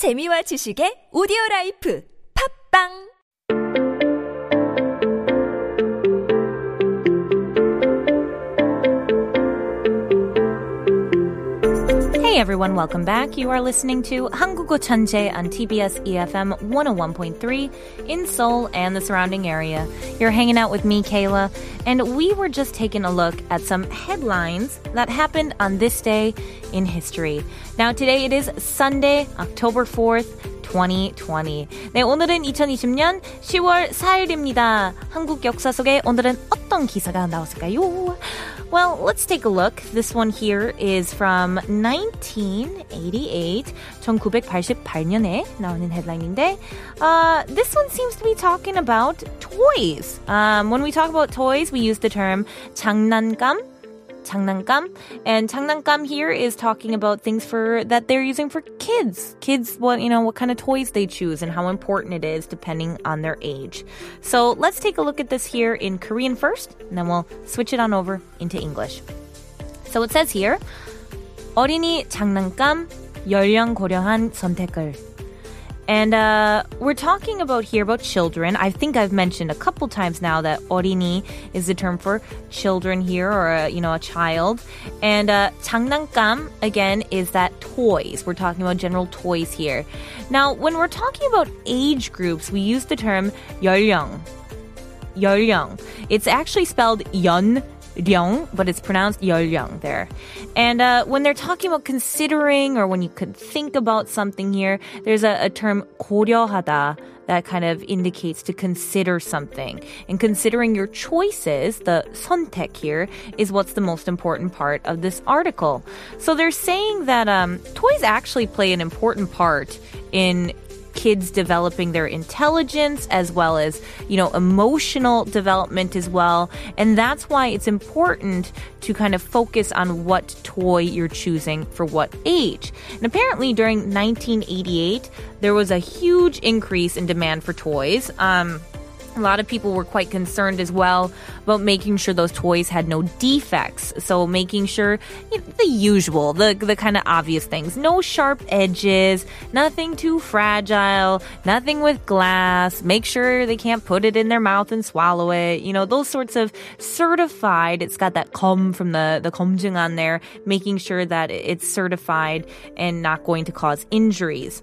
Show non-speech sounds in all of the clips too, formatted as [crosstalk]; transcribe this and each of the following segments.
재미와 지식의 오디오 라이프. 팝빵 everyone, welcome back. You are listening to 한국어 천재 on TBS EFM 101.3 in Seoul and the surrounding area. You're hanging out with me, Kayla, and we were just taking a look at some headlines that happened on this day in history. Now today it is Sunday, October 4th, 2020. 네, 오늘은 2020년 10월 4일입니다. 한국 역사 속에 오늘은 어떤 기사가 나왔을까요? Well, let's take a look. This one here is from 1988. 1988년에 나오는 headline인데, uh, this one seems to be talking about toys. Um, when we talk about toys, we use the term 장난감 장난감. And 장난감 here is talking about things for that they're using for kids. Kids, what you know, what kind of toys they choose and how important it is depending on their age. So let's take a look at this here in Korean first, and then we'll switch it on over into English. So it says here, 어린이 장난감 연령 고려한 선택을. And uh, we're talking about here about children. I think I've mentioned a couple times now that 어린이 is the term for children here, or a, you know a child. And uh, 장난감 again is that toys. We're talking about general toys here. Now, when we're talking about age groups, we use the term 연령. 연령. It's actually spelled 연 Ryong, but it's pronounced Yeolyong there. And uh, when they're talking about considering or when you could think about something here, there's a, a term 고려하다 that kind of indicates to consider something. And considering your choices, the 선택 here, is what's the most important part of this article. So they're saying that um, toys actually play an important part in kids developing their intelligence as well as, you know, emotional development as well. And that's why it's important to kind of focus on what toy you're choosing for what age. And apparently during 1988, there was a huge increase in demand for toys. Um, a lot of people were quite concerned as well about making sure those toys had no defects. So making sure you know, the usual, the the kind of obvious things, no sharp edges, nothing too fragile, nothing with glass. Make sure they can't put it in their mouth and swallow it. You know those sorts of certified. It's got that com from the the 검증 on there, making sure that it's certified and not going to cause injuries.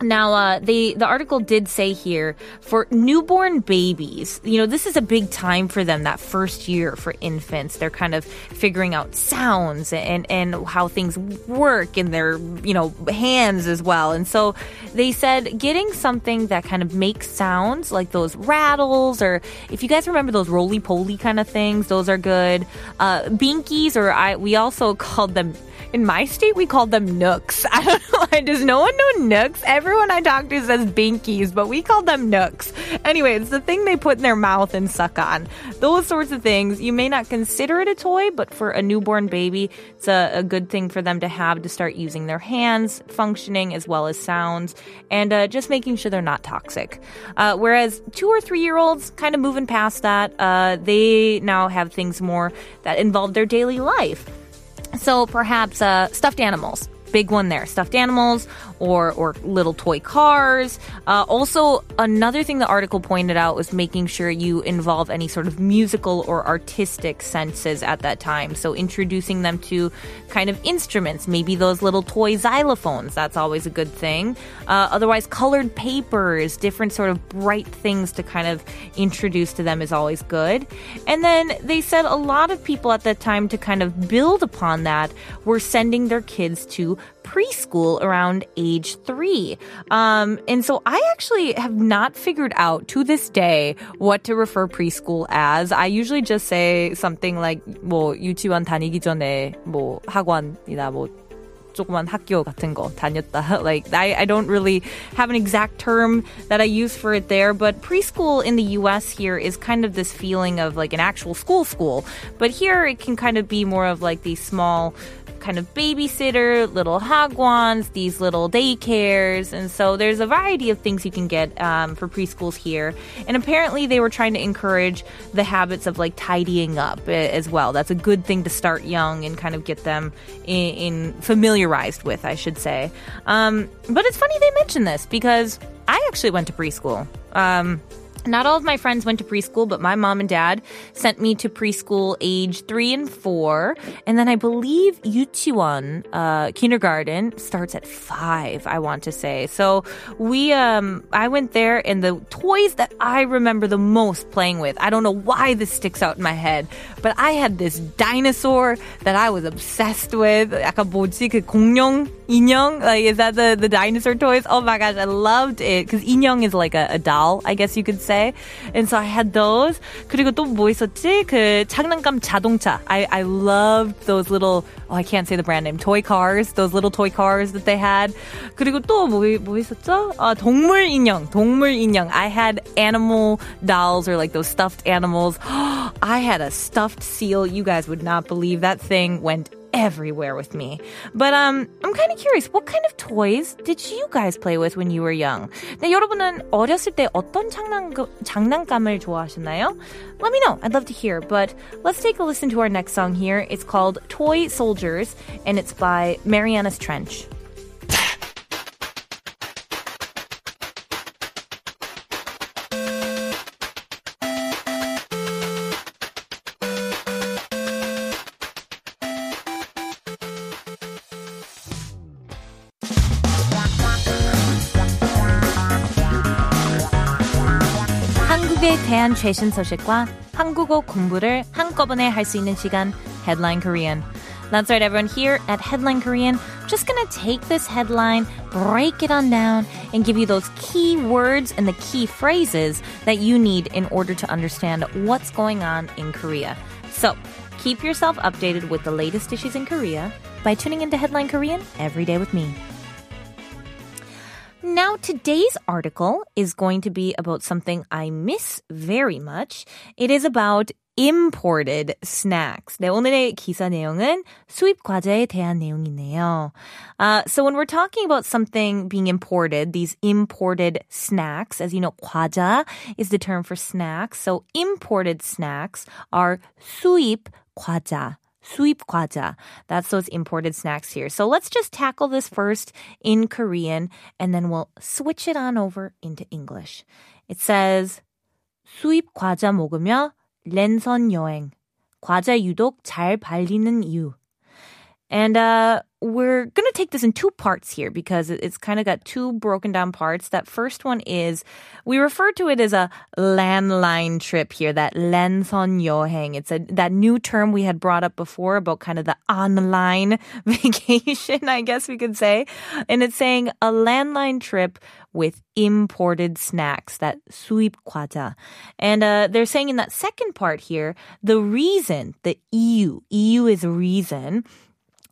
Now, uh, the the article did say here for newborn babies, you know, this is a big time for them. That first year for infants, they're kind of figuring out sounds and and how things work in their you know hands as well. And so they said getting something that kind of makes sounds like those rattles, or if you guys remember those roly poly kind of things, those are good. Uh, binkies, or I we also [laughs] called them in my state, we called them nooks. [laughs] I don't know. Does no one know nooks? Everyone I talk to says binkies, but we call them nooks. Anyway, it's the thing they put in their mouth and suck on. Those sorts of things. You may not consider it a toy, but for a newborn baby, it's a, a good thing for them to have to start using their hands, functioning as well as sounds, and uh, just making sure they're not toxic. Uh, whereas two or three year olds, kind of moving past that, uh, they now have things more that involve their daily life. So perhaps uh, stuffed animals. Big one there. Stuffed animals or, or little toy cars. Uh, also, another thing the article pointed out was making sure you involve any sort of musical or artistic senses at that time. So introducing them to kind of instruments, maybe those little toy xylophones. That's always a good thing. Uh, otherwise, colored papers, different sort of bright things to kind of introduce to them is always good. And then they said a lot of people at that time to kind of build upon that were sending their kids to preschool around age three. Um, and so I actually have not figured out to this day what to refer preschool as. I usually just say something like, 뭐, 유치원 다니기 전에, 뭐, 학원이나 뭐, 조그만 학교 같은 거 다녔다. [laughs] Like I, I don't really have an exact term that I use for it there, but preschool in the US here is kind of this feeling of like an actual school school. But here it can kind of be more of like these small kind of babysitter, little hagwons, these little daycares. And so there's a variety of things you can get um, for preschools here. And apparently they were trying to encourage the habits of like tidying up eh, as well. That's a good thing to start young and kind of get them in, in familiarized with, I should say. Um, but it's funny they mention this because I actually went to preschool. Um, not all of my friends went to preschool, but my mom and dad sent me to preschool age three and four. And then I believe Yuchiwon, uh, kindergarten starts at five, I want to say. So we, um, I went there and the toys that I remember the most playing with, I don't know why this sticks out in my head, but I had this dinosaur that I was obsessed with. 약간 뭐지? 그 공룡? 인형? Like, is that the, the dinosaur toys? Oh my gosh, I loved it. Cause 인형 is like a, a doll, I guess you could say. And so I had those. 그리고 또 뭐 있었지? 그 장난감 자동차. I, I loved those little, oh, I can't say the brand name. Toy cars. Those little toy cars that they had. 그리고 또 뭐, 뭐 있었죠? 아, 동물 인형. 동물 인형. I had animal dolls or like those stuffed animals. [gasps] I had a stuffed seal. You guys would not believe that thing went everywhere with me. But um, I'm kind of curious. What kind of toys did you guys play with when you were young? 네, 여러분은 어렸을 때 어떤 장난, 장난감을 좋아하셨나요? Let me know. I'd love to hear. But let's take a listen to our next song here. It's called Toy Soldiers, and it's by Marianas Trench. 한국에 대한 최신 소식과 한국어 공부를 한꺼번에 할 수 있는 시간 Headline Korean. That's right, everyone. Here at Headline Korean, just gonna take this headline, break it on down, and give you those key words and the key phrases that you need in order to understand what's going on in Korea. So, keep yourself updated with the latest issues in Korea by tuning into Headline Korean every day with me. Now, today's article is going to be about something I miss very much. It is about imported snacks. 네, 오늘의 기사 내용은 수입 과자에 대한 내용이네요. Uh, so when we're talking about something being imported, these imported snacks, as you know, 과자 is the term for snacks. So imported snacks are 수입 과자. 수입 과자. That's those imported snacks here. So let's just tackle this first in Korean and then we'll switch it on over into English. It says 수입 과자 먹으며 랜선 여행. 과자 유독 잘 발리는 이유. And uh, we're going to take this in two parts here because it's kind of got two broken down parts. That first one is we refer to it as a landline trip here, that lenson yoheng. It's a, that new term we had brought up before about kind of the online [laughs] vacation, I guess we could say. And it's saying a landline trip with imported snacks, that sweep kwata. And uh, they're saying in that second part here, the reason, the EU, EU is reason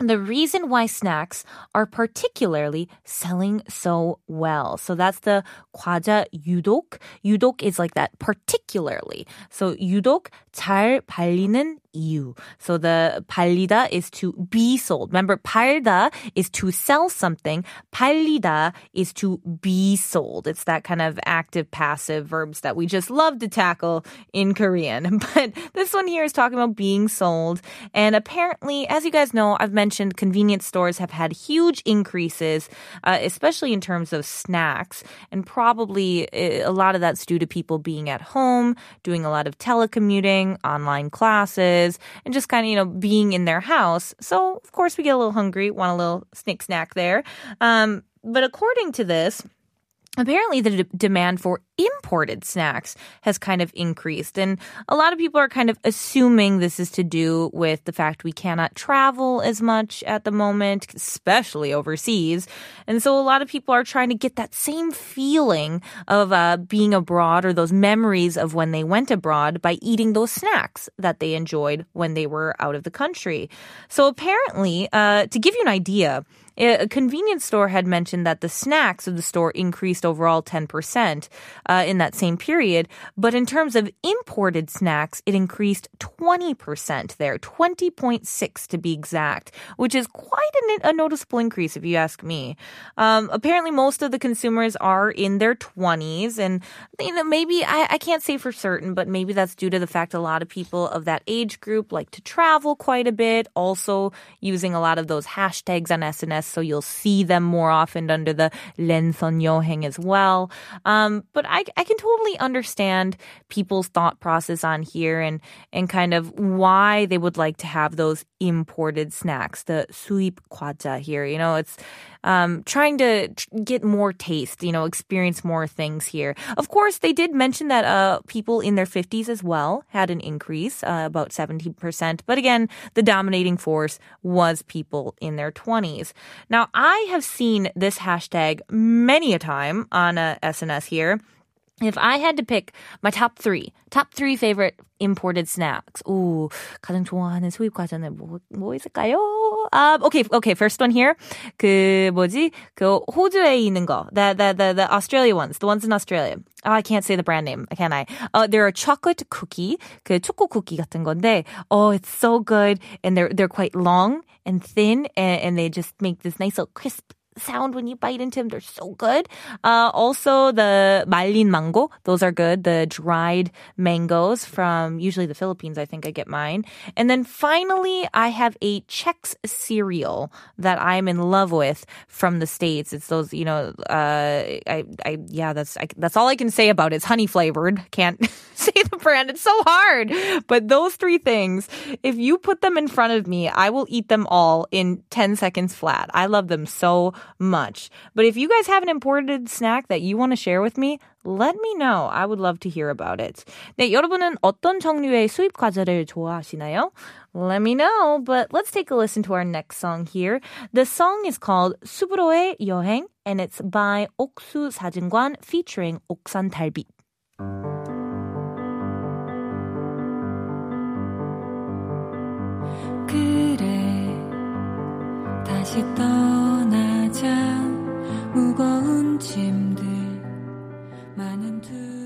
the reason why snacks are particularly selling so well. So that's the 과자 유독. 유독 is like that particularly. So 유독 잘 팔리는 이유. So the 팔리다 is to be sold. Remember, 팔다 is to sell something. 팔리다 is to be sold. It's that kind of active passive verbs that we just love to tackle in Korean. [laughs] But this one here is talking about being sold. And apparently, as you guys know, I've mentioned convenience stores have had huge increases, uh, especially in terms of snacks. And probably eh, a lot of that's due to people being at home, doing a lot of telecommuting, online classes and just kind of, you know, being in their house. So, of course, we get a little hungry, want a little sneak snack there. Um, but according to this, apparently the d- demand for imported snacks has kind of increased and a lot of people are kind of assuming this is to do with the fact we cannot travel as much at the moment especially overseas and so a lot of people are trying to get that same feeling of uh, being abroad or those memories of when they went abroad by eating those snacks that they enjoyed when they were out of the country. So apparently uh, to give you an idea A convenience store had mentioned that the snacks of the store increased overall 10% uh, in that same period. But in terms of imported snacks, it increased 20% there, 20.6 to be exact, which is quite a, a noticeable increase if you ask me. Um, apparently, most of the consumers are in their 20s, and you know maybe I, I can't say for certain, but maybe that's due to the fact a lot of people of that age group like to travel quite a bit. Also, using a lot of those hashtags on SNS, so you'll see them more often under the Lenson Yoheng as well. Um, but I, I can totally understand people's thought process on here and, and kind of why they would like to have those imported snacks, the suip kwaja here. You know, it's um, trying to get more taste, you know, experience more things here. Of course, they did mention that uh, people in their 50s as well had an increase, uh, about 17%. But again, the dominating force was people in their 20s. Now, I have seen this hashtag many a time on uh, SNS here. If I had to pick my top three, top three favorite imported snacks. 오, 가장 좋아하는 수입 과자는 뭐, 뭐 있을까요? Um, okay, okay, first one here. 그, 뭐지? 그, 호주에 있는 거. The, the, the, the Australia ones. The ones in Australia. Oh, I can't say the brand name, can I? Uh, they're a chocolate cookie. 그 초코 쿠키 같은 건데, oh, it's so good. And they're, they're quite long and thin and, and they just make this nice little crisp sound when you bite into them. They're so good. Uh, also, the malin mango, those are good. The dried mangoes from usually the Philippines, I think I get mine. And then finally, I have a Chex cereal that I'm in love with from the States. It's those, you know, uh, I, I, yeah, that's, I, that's all I can say about it. It's honey flavored. Can't [laughs] say the brand. It's so hard. But those three things, if you put them in front of me, I will eat them all in 10 seconds flat. I love them so much. But if you guys have an imported snack that you want to share with me, let me know. I would love to hear about it. 네, 여러분은 어떤 종류의 수입 과자를 좋아하시나요? Let me know. But let's take a listen to our next song here. The song is called 수브로의 여행 and it's by 옥수 사진관 featuring 옥상달빛. 짐들 많은 두